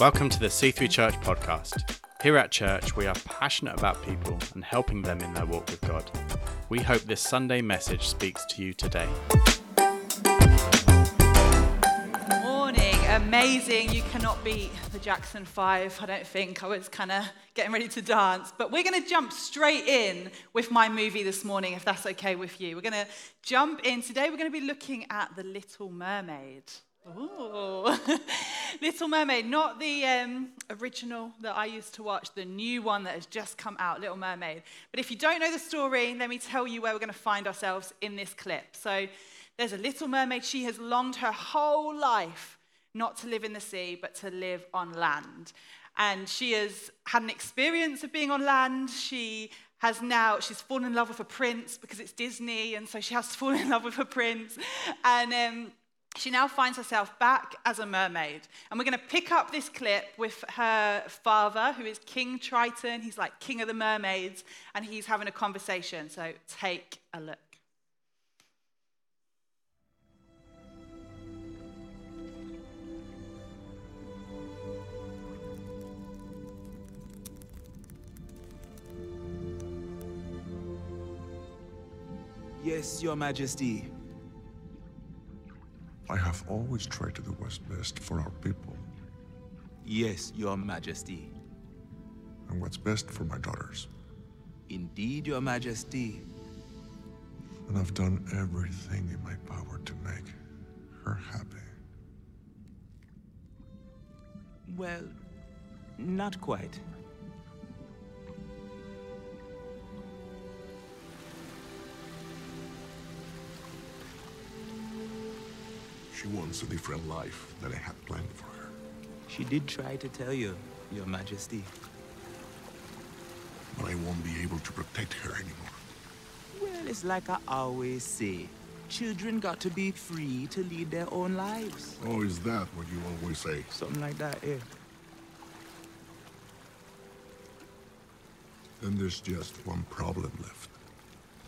Welcome to the C3 Church podcast. Here at church, we are passionate about people and helping them in their walk with God. We hope this Sunday message speaks to you today. Morning, amazing. You cannot beat the Jackson 5, I don't think. I was kind of getting ready to dance. But we're going to jump straight in with my movie this morning, if that's okay with you. We're going to jump in. Today, we're going to be looking at The Little Mermaid. Ooh. Little Mermaid, not the um, original that I used to watch, the new one that has just come out, Little Mermaid. But if you don't know the story, let me tell you where we're going to find ourselves in this clip. So there's a little mermaid. She has longed her whole life not to live in the sea, but to live on land. And she has had an experience of being on land. She has now, she's fallen in love with a prince because it's Disney, and so she has to fall in love with a prince. And um, she now finds herself back as a mermaid. And we're going to pick up this clip with her father, who is King Triton. He's like king of the mermaids, and he's having a conversation. So take a look. Yes, Your Majesty. I have always tried to do what's best for our people Yes, Your Majesty. and what's best for my daughters. Indeed, Your Majesty. And I've done everything in my power to make her happy. Well, not quite. She wants a different life than I had planned for her. She did try to tell you, Your Majesty. But I won't be able to protect her anymore. Well, it's like I always say. Children got to be free to lead their own lives. Oh, is that what you always say? Something like that, yeah. Then there's just one problem left.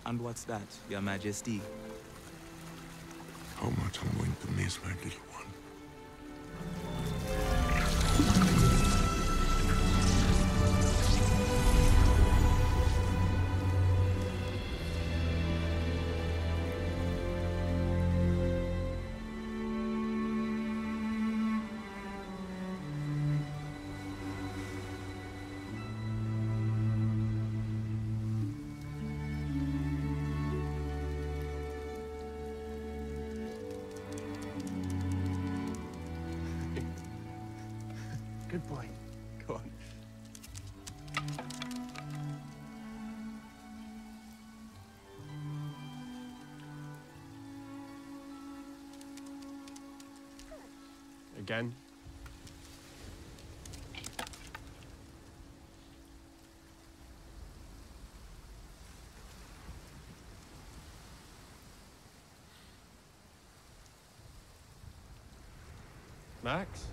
And what's that, Your Majesty? Much I'm going to miss my little one. Good boy. Go on. Again? Max?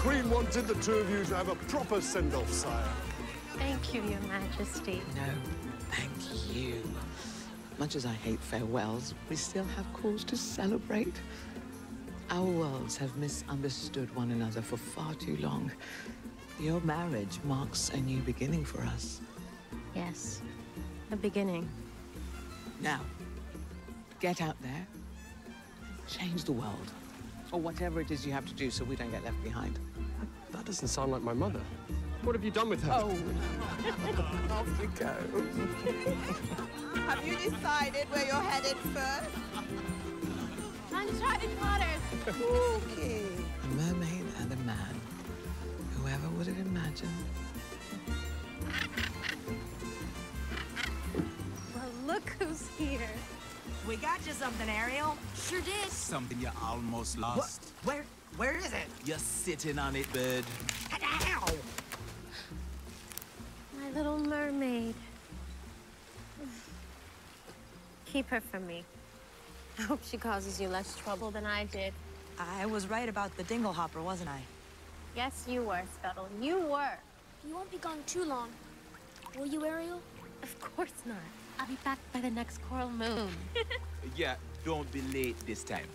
Queen wanted the two of you to have a proper send-off, sire. Thank you, Your Majesty. No, thank you. Much as I hate farewells, we still have cause to celebrate. Our worlds have misunderstood one another for far too long. Your marriage marks a new beginning for us. Yes, a beginning. Now, get out there, change the world. Or whatever it is you have to do so we don't get left behind. That doesn't sound like my mother. What have you done with her? Oh, off we go. Have you decided where you're headed first? Uncharted waters. Okay. A mermaid and a man. Whoever would have imagined? Well, look who's here. We got you something, Ariel. Sure did. Something you almost lost. Where? Where is it? You're sitting on it, bird. Ow! My little mermaid. Keep her for me. I hope she causes you less trouble than I did. I was right about the dinglehopper, wasn't I? Yes, you were, Scuttle. You were. You won't be gone too long. Will you, Ariel? Of course not. I'll be back by the next coral moon. Yeah, don't be late this time.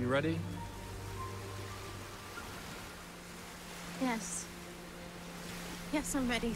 You ready? Yes. Yes, I'm ready.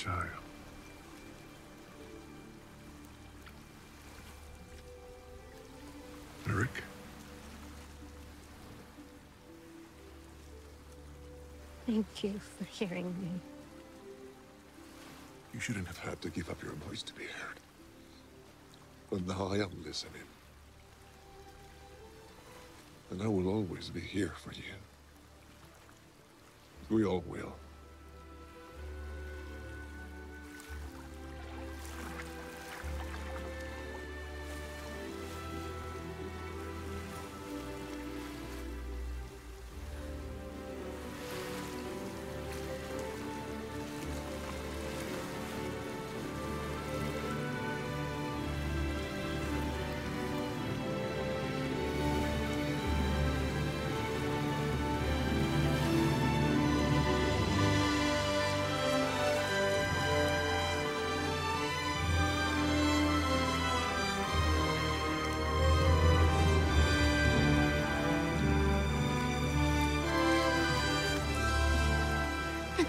Child. Eric? Thank you for hearing me. You shouldn't have had to give up your voice to be heard. But now I am listening. And I will always be here for you. We all will.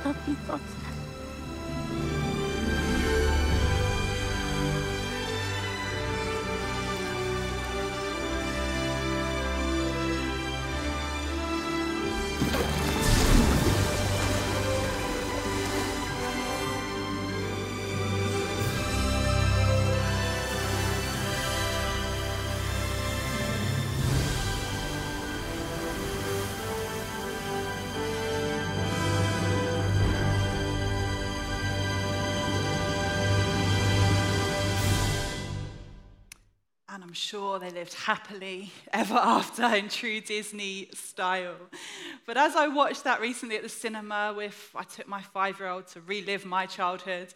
I love you. And I'm sure they lived happily ever after in true Disney style. But as I watched that recently at the cinema with, I took my five year old to relive my childhood.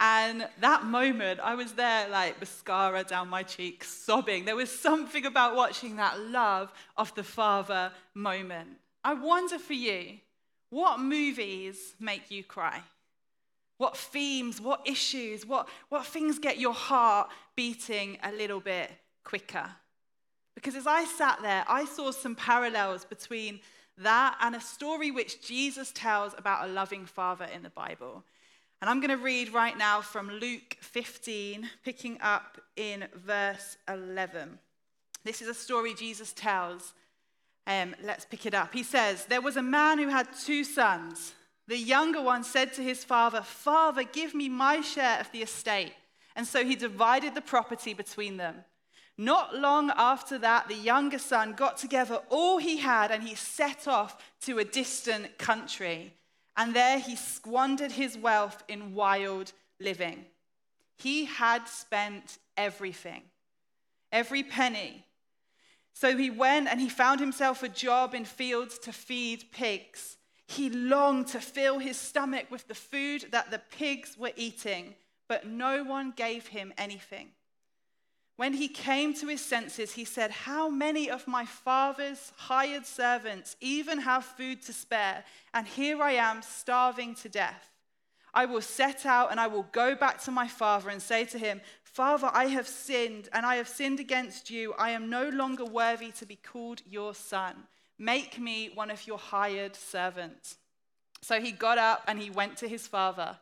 And that moment, I was there like mascara down my cheeks, sobbing. There was something about watching that love of the father moment. I wonder for you, what movies make you cry? What themes, what issues, what, what things get your heart beating a little bit quicker? Because as I sat there, I saw some parallels between that and a story which Jesus tells about a loving father in the Bible. And I'm going to read right now from Luke 15, picking up in verse 11. This is a story Jesus tells. Um, let's pick it up. He says, There was a man who had two sons. The younger one said to his father, Father, give me my share of the estate. And so he divided the property between them. Not long after that, the younger son got together all he had and he set off to a distant country. And there he squandered his wealth in wild living. He had spent everything, every penny. So he went and he found himself a job in fields to feed pigs. He longed to fill his stomach with the food that the pigs were eating, but no one gave him anything. When he came to his senses, he said, How many of my father's hired servants even have food to spare? And here I am starving to death. I will set out and I will go back to my father and say to him, Father, I have sinned and I have sinned against you. I am no longer worthy to be called your son. Make me one of your hired servants. So he got up and he went to his father.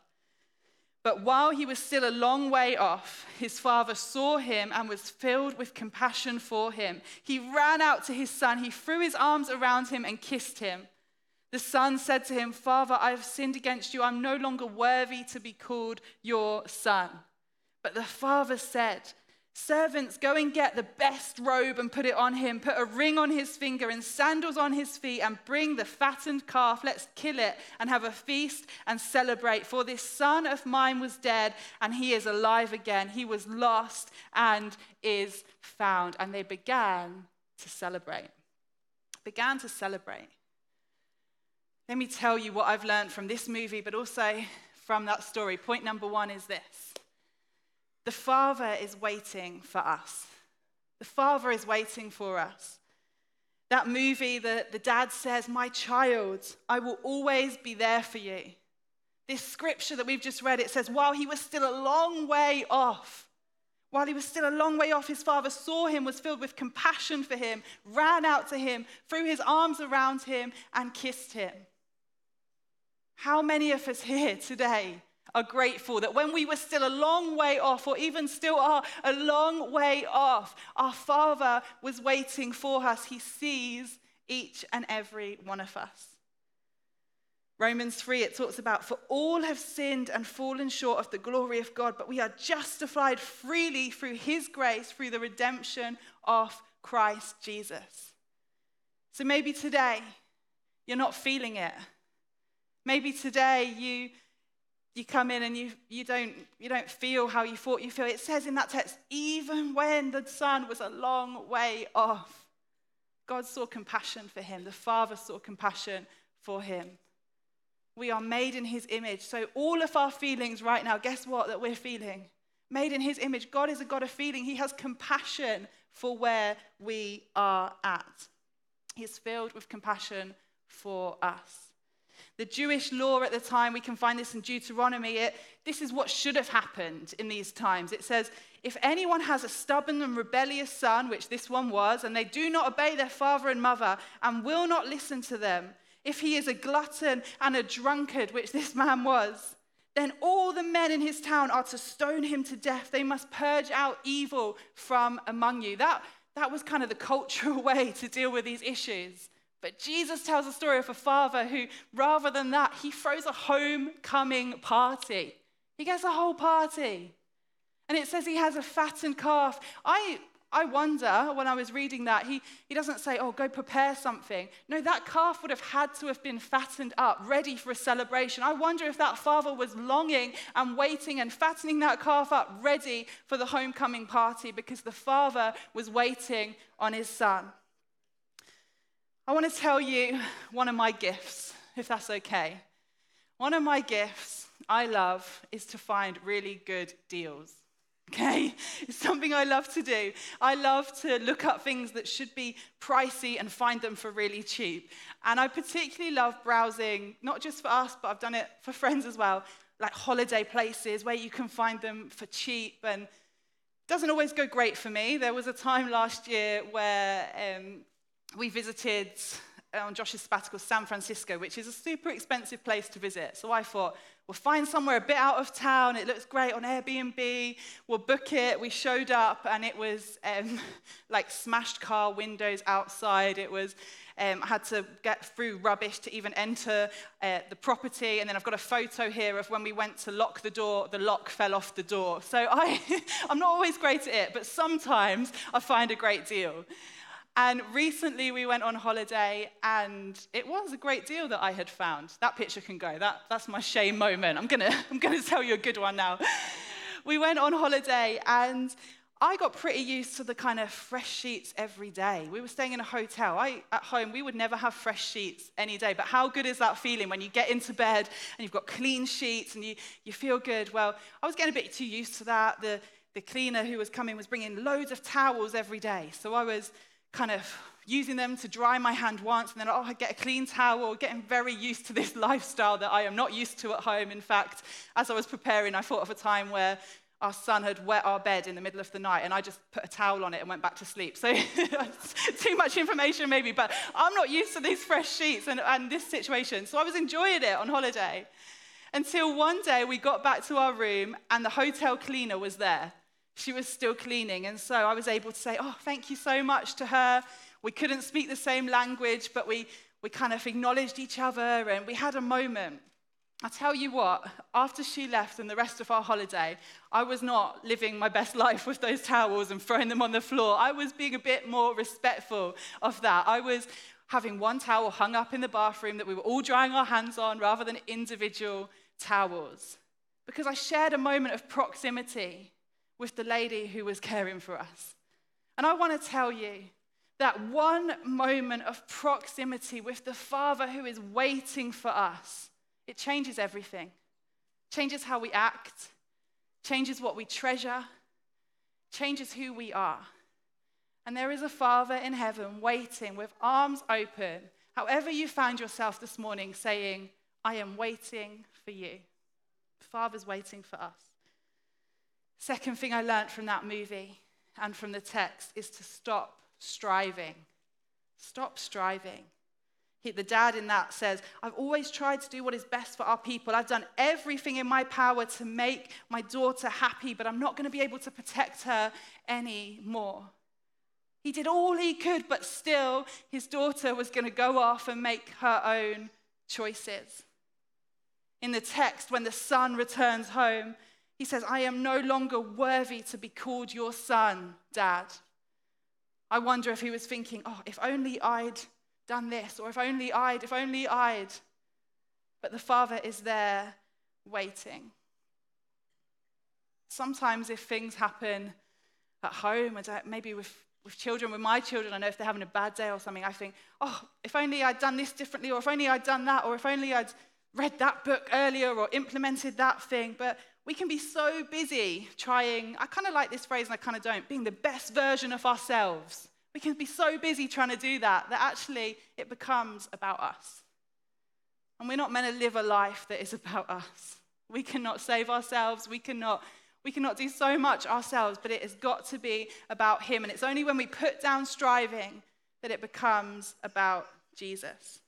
But while he was still a long way off, his father saw him and was filled with compassion for him. He ran out to his son, he threw his arms around him and kissed him. The son said to him, Father, I have sinned against you. I'm no longer worthy to be called your son. But the father said, Servants, go and get the best robe and put it on him. Put a ring on his finger and sandals on his feet, and bring the fattened calf. Let's kill it and have a feast and celebrate. For this son of mine was dead, and he is alive again. He was lost and is found. And they began to celebrate. Began to celebrate. Let me tell you what I've learned from this movie, but also from that story. Point number one is this the Father is waiting for us. The Father is waiting for us. That movie, the, the dad says, My child, I will always be there for you. This scripture that we've just read, it says, While he was still a long way off, while he was still a long way off, his father saw him, was filled with compassion for him, ran out to him, threw his arms around him, and kissed him. How many of us here today are grateful that when we were still a long way off, or even still are a long way off, our Father was waiting for us. He sees each and every one of us. Romans 3, it talks about, for all have sinned and fallen short of the glory of God, but we are justified freely through his grace, through the redemption of Christ Jesus. So maybe today you're not feeling it. Maybe today you you come in and you, you, don't, you don't feel how you thought you feel. It says in that text, even when the son was a long way off, God saw compassion for him. The Father saw compassion for him. We are made in his image. So, all of our feelings right now, guess what? That we're feeling? Made in his image. God is a God of feeling. He has compassion for where we are at. He's filled with compassion for us. The Jewish law at the time, we can find this in Deuteronomy, it, this is what should have happened in these times. It says, if anyone has a stubborn and rebellious son, which this one was, and they do not obey their father and mother and will not listen to them, if he is a glutton and a drunkard, which this man was, then all the men in his town are to stone him to death. They must purge out evil from among you. That, that was kind of the cultural way to deal with these issues. But Jesus tells a story of a father who, rather than that, he throws a homecoming party. He gets a whole party. And it says he has a fattened calf. I, I wonder when I was reading that, he, he doesn't say, oh, go prepare something. No, that calf would have had to have been fattened up, ready for a celebration. I wonder if that father was longing and waiting and fattening that calf up, ready for the homecoming party, because the father was waiting on his son. I want to tell you one of my gifts, if that's okay. One of my gifts I love is to find really good deals. Okay? It's something I love to do. I love to look up things that should be pricey and find them for really cheap. And I particularly love browsing, not just for us, but I've done it for friends as well, like holiday places where you can find them for cheap and doesn't always go great for me. There was a time last year where um, we visited on Josh's sabbatical San Francisco, which is a super expensive place to visit. So I thought, we'll find somewhere a bit out of town. It looks great on Airbnb. We'll book it. We showed up, and it was um, like smashed car windows outside. It was um, I had to get through rubbish to even enter uh, the property. And then I've got a photo here of when we went to lock the door, the lock fell off the door. So I, I'm not always great at it, but sometimes I find a great deal. And recently we went on holiday, and it was a great deal that I had found. That picture can go. That, that's my shame moment. I'm going to I'm gonna tell you a good one now. We went on holiday, and I got pretty used to the kind of fresh sheets every day. We were staying in a hotel. I, at home, we would never have fresh sheets any day. But how good is that feeling when you get into bed and you've got clean sheets and you, you feel good? Well, I was getting a bit too used to that. The, the cleaner who was coming was bringing loads of towels every day. So I was kind of using them to dry my hand once and then, oh, I get a clean towel, getting very used to this lifestyle that I am not used to at home. In fact, as I was preparing, I thought of a time where our son had wet our bed in the middle of the night, and I just put a towel on it and went back to sleep. So, too much information maybe, but I'm not used to these fresh sheets and, and this situation. So, I was enjoying it on holiday until one day we got back to our room and the hotel cleaner was there. She was still cleaning, and so I was able to say, Oh, thank you so much to her. We couldn't speak the same language, but we, we kind of acknowledged each other and we had a moment. I tell you what, after she left and the rest of our holiday, I was not living my best life with those towels and throwing them on the floor. I was being a bit more respectful of that. I was having one towel hung up in the bathroom that we were all drying our hands on rather than individual towels. Because I shared a moment of proximity with the lady who was caring for us. And I want to tell you that one moment of proximity with the Father who is waiting for us it changes everything. Changes how we act, changes what we treasure, changes who we are. And there is a Father in heaven waiting with arms open, however you found yourself this morning, saying, I am waiting for you. The Father's waiting for us. Second thing I learned from that movie and from the text is to stop striving. Stop striving. He, the dad in that says, I've always tried to do what is best for our people. I've done everything in my power to make my daughter happy, but I'm not going to be able to protect her anymore. He did all he could, but still, his daughter was going to go off and make her own choices. In the text, when the son returns home, he says, I am no longer worthy to be called your son, dad. I wonder if he was thinking, oh, if only I'd done this, or if only I'd, if only I'd. But the Father is there waiting. Sometimes, if things happen at home, and maybe with, with children, with my children, I know if they're having a bad day or something, I think, oh, if only I'd done this differently, or if only I'd done that, or if only I'd read that book earlier or implemented that thing. But we can be so busy trying, I kind of like this phrase and I kind of don't, being the best version of ourselves we can be so busy trying to do that that actually it becomes about us. And we're not meant to live a life that is about us. We cannot save ourselves. We cannot, we cannot do so much ourselves, but it has got to be about Him. And it's only when we put down striving that it becomes about Jesus.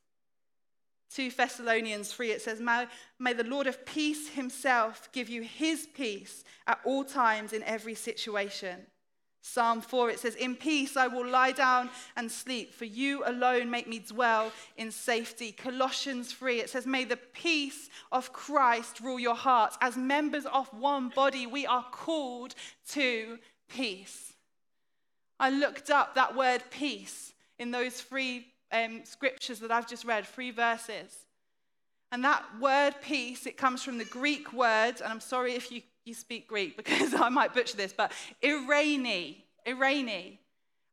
2 Thessalonians 3, it says, may, may the Lord of peace himself give you his peace at all times in every situation. Psalm 4, it says, In peace I will lie down and sleep, for you alone make me dwell in safety. Colossians 3, it says, May the peace of Christ rule your hearts. As members of one body, we are called to peace. I looked up that word peace in those three um, scriptures that I've just read, three verses. And that word peace, it comes from the Greek word, and I'm sorry if you you speak Greek because I might butcher this, but eirene, eirene.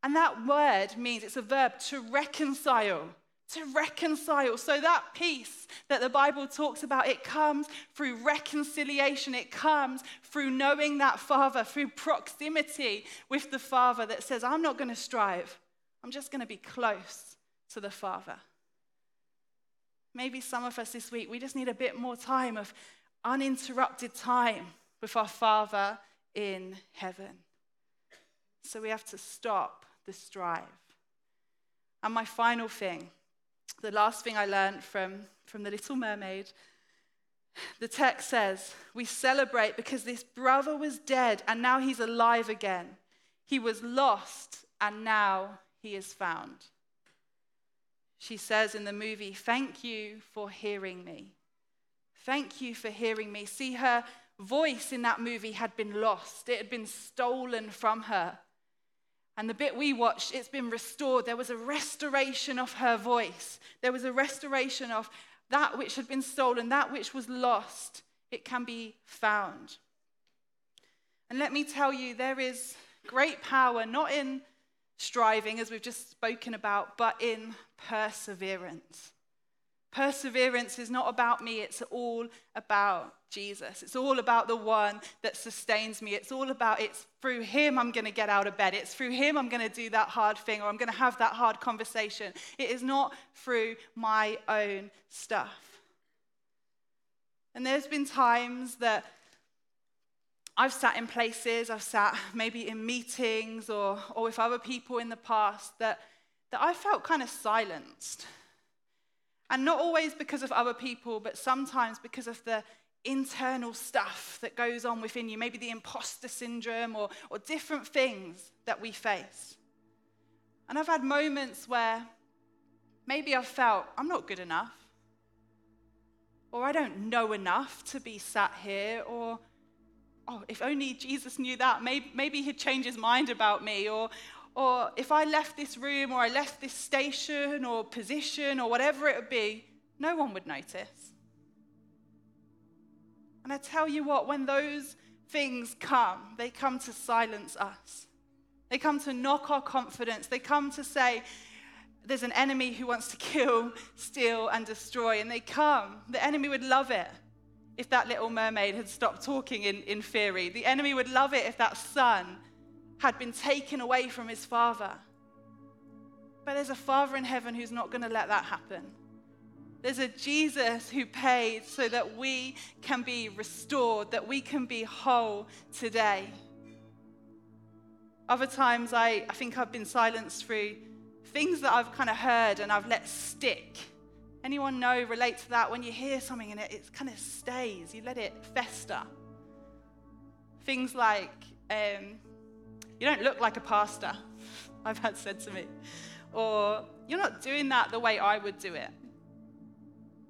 And that word means it's a verb to reconcile, to reconcile. So that peace that the Bible talks about, it comes through reconciliation. It comes through knowing that Father, through proximity with the Father that says, I'm not going to strive. I'm just going to be close to the Father. Maybe some of us this week, we just need a bit more time of uninterrupted time with our Father in heaven. So we have to stop the strive. And my final thing the last thing I learned from, from The Little Mermaid. The text says, We celebrate because this brother was dead and now he's alive again. He was lost and now he is found. She says in the movie, Thank you for hearing me. Thank you for hearing me. See, her voice in that movie had been lost, it had been stolen from her. And the bit we watched, it's been restored. There was a restoration of her voice. There was a restoration of that which had been stolen, that which was lost. It can be found. And let me tell you, there is great power not in striving, as we've just spoken about, but in perseverance. Perseverance is not about me, it's all about Jesus. It's all about the one that sustains me. It's all about it's through him I'm going to get out of bed. It's through him I'm going to do that hard thing or I'm going to have that hard conversation. It is not through my own stuff. And there's been times that I've sat in places, I've sat maybe in meetings or, or with other people in the past that, that I felt kind of silenced. And not always because of other people, but sometimes because of the internal stuff that goes on within you, maybe the imposter syndrome or, or different things that we face. And I've had moments where maybe I've felt I'm not good enough, or I don't know enough to be sat here, or oh, if only Jesus knew that, maybe, maybe he'd change his mind about me, or, or if I left this room, or I left this station, or position, or whatever it would be, no one would notice. And I tell you what, when those things come, they come to silence us. They come to knock our confidence. They come to say, there's an enemy who wants to kill, steal, and destroy. And they come. The enemy would love it if that little mermaid had stopped talking in, in theory. The enemy would love it if that son had been taken away from his father. But there's a father in heaven who's not going to let that happen. There's a Jesus who paid so that we can be restored, that we can be whole today. Other times, I, I think I've been silenced through things that I've kind of heard and I've let stick. Anyone know, relate to that? When you hear something and it, it kind of stays, you let it fester. Things like, um, you don't look like a pastor, I've had said to me. Or, you're not doing that the way I would do it.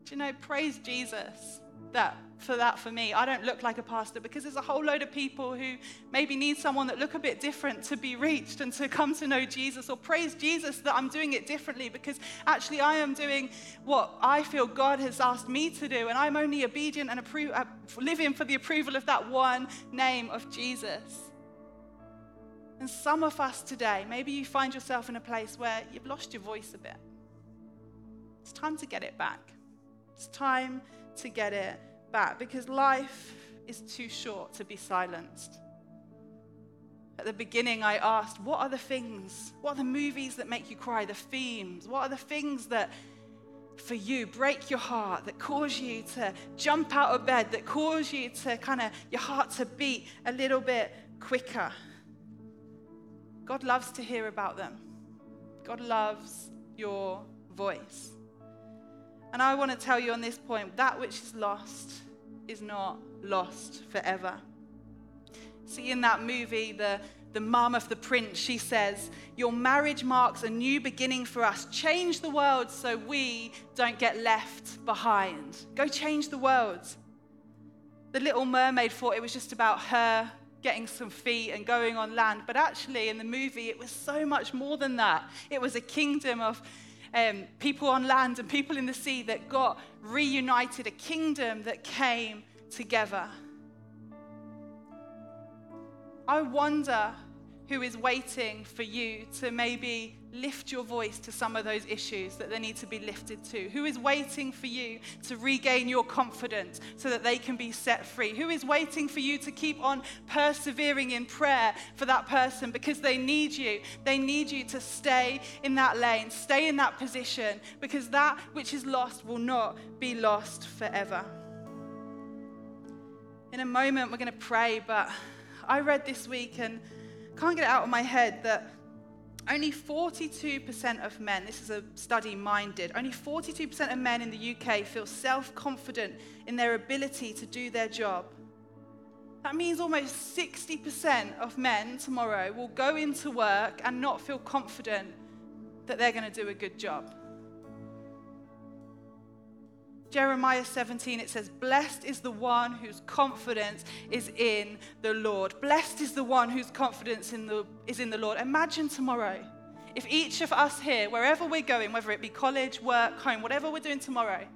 Do you know, praise Jesus that for that for me. I don't look like a pastor because there's a whole load of people who maybe need someone that look a bit different to be reached and to come to know Jesus or praise Jesus that I'm doing it differently because actually I am doing what I feel God has asked me to do and I'm only obedient and appro- uh, living for the approval of that one name of Jesus. And some of us today, maybe you find yourself in a place where you've lost your voice a bit. It's time to get it back. It's time to get it back because life is too short to be silenced. At the beginning, I asked, What are the things? What are the movies that make you cry? The themes? What are the things that for you break your heart, that cause you to jump out of bed, that cause you to kind of your heart to beat a little bit quicker? God loves to hear about them. God loves your voice. And I want to tell you on this point that which is lost is not lost forever. See, in that movie, the, the mum of the prince, she says, Your marriage marks a new beginning for us. Change the world so we don't get left behind. Go change the world. The little mermaid thought it was just about her getting some feet and going on land, but actually, in the movie, it was so much more than that. It was a kingdom of um, people on land and people in the sea that got reunited, a kingdom that came together. I wonder who is waiting for you to maybe lift your voice to some of those issues that they need to be lifted to? Who is waiting for you to regain your confidence so that they can be set free? Who is waiting for you to keep on persevering in prayer for that person because they need you? They need you to stay in that lane, stay in that position because that which is lost will not be lost forever. In a moment, we're going to pray, but I read this week and can't get it out of my head that only 42% of men, this is a study minded, only 42% of men in the UK feel self confident in their ability to do their job. That means almost 60% of men tomorrow will go into work and not feel confident that they're going to do a good job. Jeremiah 17, it says, Blessed is the one whose confidence is in the Lord. Blessed is the one whose confidence in the, is in the Lord. Imagine tomorrow if each of us here, wherever we're going, whether it be college, work, home, whatever we're doing tomorrow,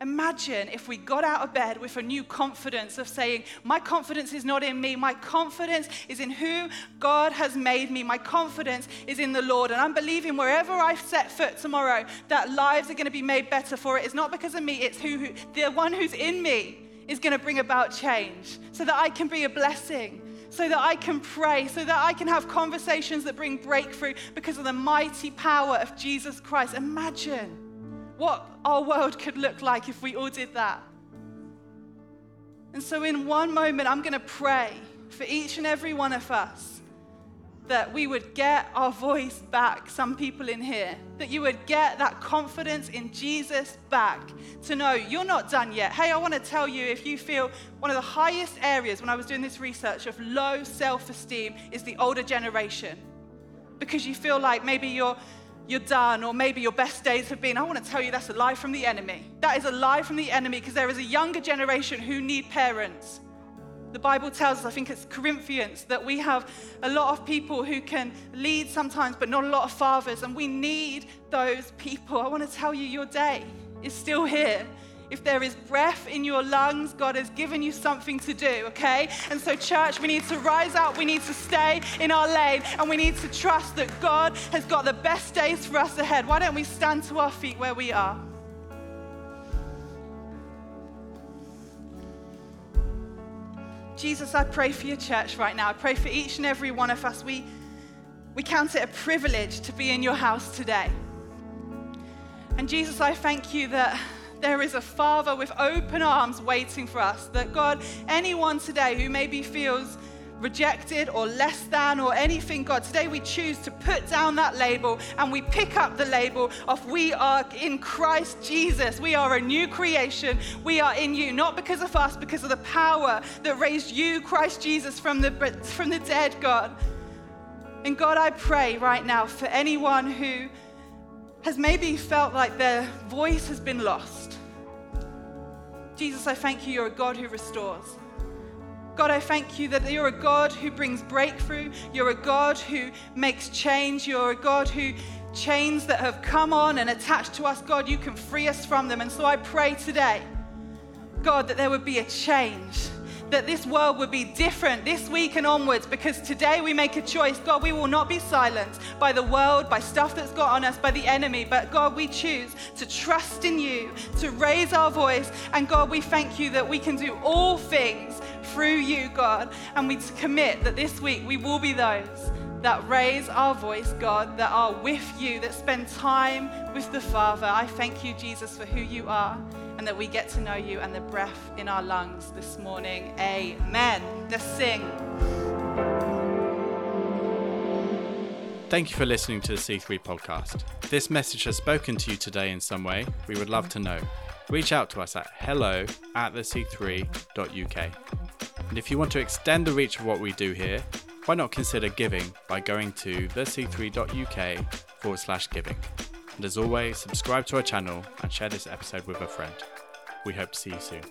Imagine if we got out of bed with a new confidence of saying, My confidence is not in me. My confidence is in who God has made me. My confidence is in the Lord. And I'm believing wherever I set foot tomorrow that lives are going to be made better for it. It's not because of me, it's who, who the one who's in me is going to bring about change so that I can be a blessing so that I can pray, so that I can have conversations that bring breakthrough because of the mighty power of Jesus Christ. Imagine what our world could look like if we all did that. And so, in one moment, I'm going to pray for each and every one of us that we would get our voice back, some people in here, that you would get that confidence in Jesus back to know you're not done yet. Hey, I want to tell you if you feel one of the highest areas when I was doing this research of low self esteem is the older generation because you feel like maybe you're you're done, or maybe your best days have been. I want to tell you that's a lie from the enemy. That is a lie from the enemy because there is a younger generation who need parents. The Bible tells us, I think it's Corinthians, that we have a lot of people who can lead sometimes, but not a lot of fathers, and we need those people. I want to tell you, your day is still here. If there is breath in your lungs, God has given you something to do, okay? And so, church, we need to rise up, we need to stay in our lane, and we need to trust that God has got the best days for us ahead. Why don't we stand to our feet where we are? Jesus, I pray for your church right now. I pray for each and every one of us. We, we count it a privilege to be in your house today. And Jesus, I thank you that there is a Father with open arms waiting for us. That God, anyone today who maybe feels rejected or less than or anything, God, today we choose to put down that label and we pick up the label of we are in Christ Jesus. We are a new creation. We are in you, not because of us, because of the power that raised you, Christ Jesus, from the, from the dead, God. And God, I pray right now for anyone who has maybe felt like their voice has been lost. Jesus, I thank you, you're a God who restores. God, I thank you that you're a God who brings breakthrough. You're a God who makes change. You're a God who chains that have come on and attached to us, God, you can free us from them. And so I pray today, God, that there would be a change that this world would be different this week and onwards because today we make a choice. God, we will not be silenced by the world, by stuff that's got on us, by the enemy, but God, we choose to trust in you, to raise our voice. And God, we thank you that we can do all things through you, God. And we commit that this week we will be those that raise our voice, God, that are with you, that spend time with the Father. I thank you, Jesus, for who you are and that we get to know you and the breath in our lungs this morning. Amen. Let's sing. Thank you for listening to the C3 podcast. If this message has spoken to you today in some way, we would love to know. Reach out to us at hello at thec3.uk. And if you want to extend the reach of what we do here, why not consider giving by going to thec3.uk forward slash giving. And as always, subscribe to our channel and share this episode with a friend. We hope to see you soon.